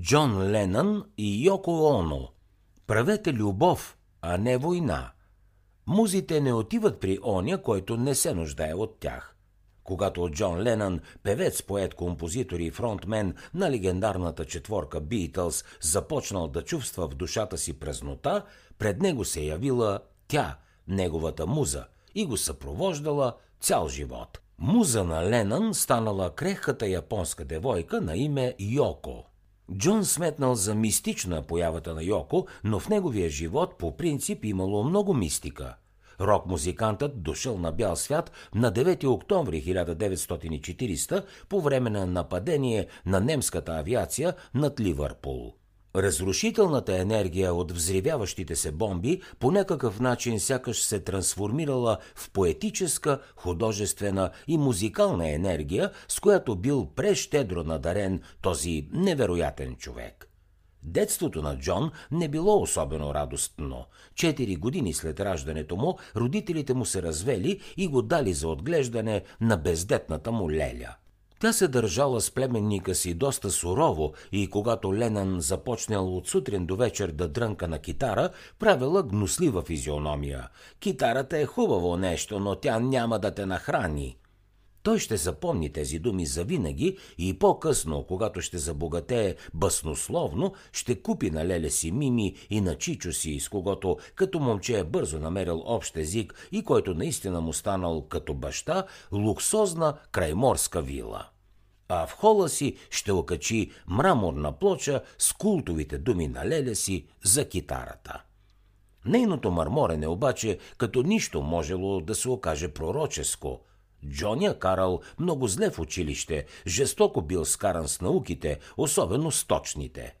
Джон Ленън и Йоко Оно. Правете любов, а не война. Музите не отиват при оня, който не се нуждае от тях. Когато Джон Ленън, певец, поет, композитор и фронтмен на легендарната четворка Beatles, започнал да чувства в душата си празнота, пред него се явила тя, неговата муза, и го съпровождала цял живот. Муза на Ленън станала крехката японска девойка на име Йоко. Джон сметнал за мистична появата на Йоко, но в неговия живот по принцип имало много мистика. Рок-музикантът дошъл на бял свят на 9 октомври 1940 по време на нападение на немската авиация над Ливърпул. Разрушителната енергия от взривяващите се бомби по някакъв начин сякаш се трансформирала в поетическа, художествена и музикална енергия, с която бил прещедро надарен този невероятен човек. Детството на Джон не било особено радостно. Четири години след раждането му, родителите му се развели и го дали за отглеждане на бездетната му леля – тя се държала с племенника си доста сурово и когато Ленън започнал от сутрин до вечер да дрънка на китара, правила гнослива физиономия. Китарата е хубаво нещо, но тя няма да те нахрани. Той ще запомни тези думи завинаги и по-късно, когато ще забогатее баснословно, ще купи на леле си Мими и на Чичо си, с когото като момче е бързо намерил общ език и който наистина му станал като баща, луксозна крайморска вила а в хола си ще окачи мраморна плоча с култовите думи на леля си за китарата. Нейното мърморене обаче като нищо можело да се окаже пророческо – Джони е карал много зле в училище, жестоко бил скаран с науките, особено с точните.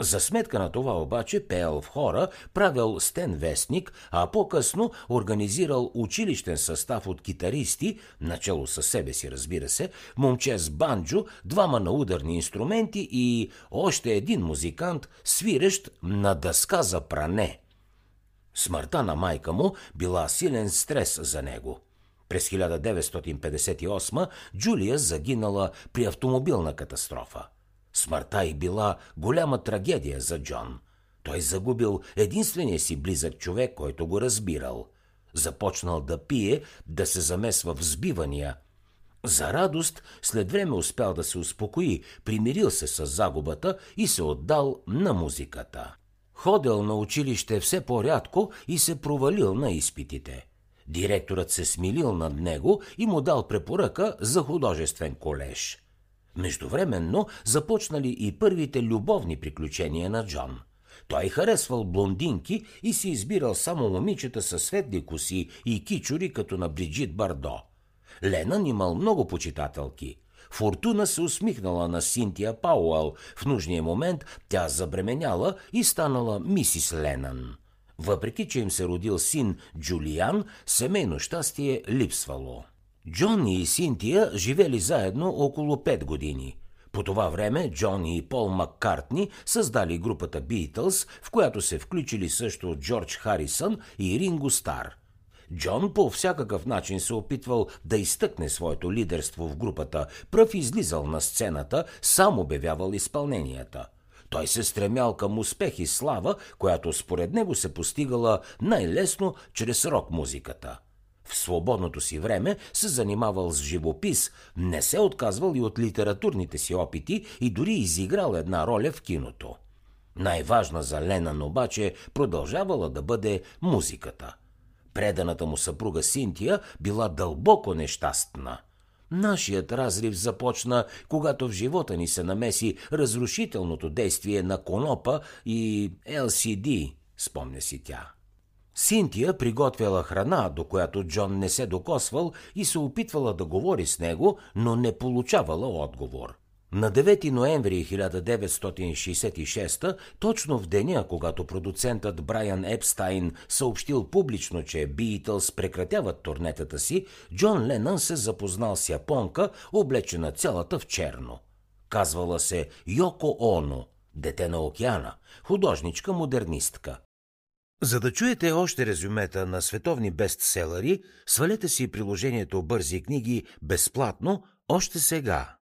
За сметка на това обаче пеел в хора, правил стен вестник, а по-късно организирал училищен състав от китаристи, начало със себе си разбира се, момче с банджо, двама на ударни инструменти и още един музикант, свирещ на дъска за пране. Смъртта на майка му била силен стрес за него – през 1958 Джулия загинала при автомобилна катастрофа. Смъртта й била голяма трагедия за Джон. Той загубил единствения си близък човек, който го разбирал. Започнал да пие, да се замесва в сбивания. За радост, след време успял да се успокои, примирил се с загубата и се отдал на музиката. Ходил на училище все по-рядко и се провалил на изпитите – Директорът се смилил над него и му дал препоръка за художествен колеж. Междувременно започнали и първите любовни приключения на Джон. Той харесвал блондинки и си избирал само момичета със светли коси и кичури, като на Бриджит Бардо. Ленън имал много почитателки. Фортуна се усмихнала на Синтия Пауъл. В нужния момент тя забременяла и станала мисис Ленън. Въпреки, че им се родил син Джулиан, семейно щастие липсвало. Джони и Синтия живели заедно около 5 години. По това време Джони и Пол Маккартни създали групата Beatles, в която се включили също Джордж Харисън и Ринго Стар. Джон по всякакъв начин се опитвал да изтъкне своето лидерство в групата, пръв излизал на сцената, сам обявявал изпълненията – той се стремял към успех и слава, която според него се постигала най-лесно чрез рок-музиката. В свободното си време се занимавал с живопис, не се отказвал и от литературните си опити и дори изиграл една роля в киното. Най-важна за Ленан обаче продължавала да бъде музиката. Преданата му съпруга Синтия била дълбоко нещастна – Нашият разрив започна, когато в живота ни се намеси разрушителното действие на конопа и LCD, спомня си тя. Синтия приготвяла храна, до която Джон не се докосвал и се опитвала да говори с него, но не получавала отговор. На 9 ноември 1966, точно в деня, когато продуцентът Брайан Епстайн съобщил публично, че Beatles прекратяват турнетата си, Джон Ленън се запознал с японка, облечена цялата в черно. Казвала се Йоко Оно, дете на океана, художничка-модернистка. За да чуете още резюмета на световни бестселери, свалете си приложението Бързи книги безплатно още сега.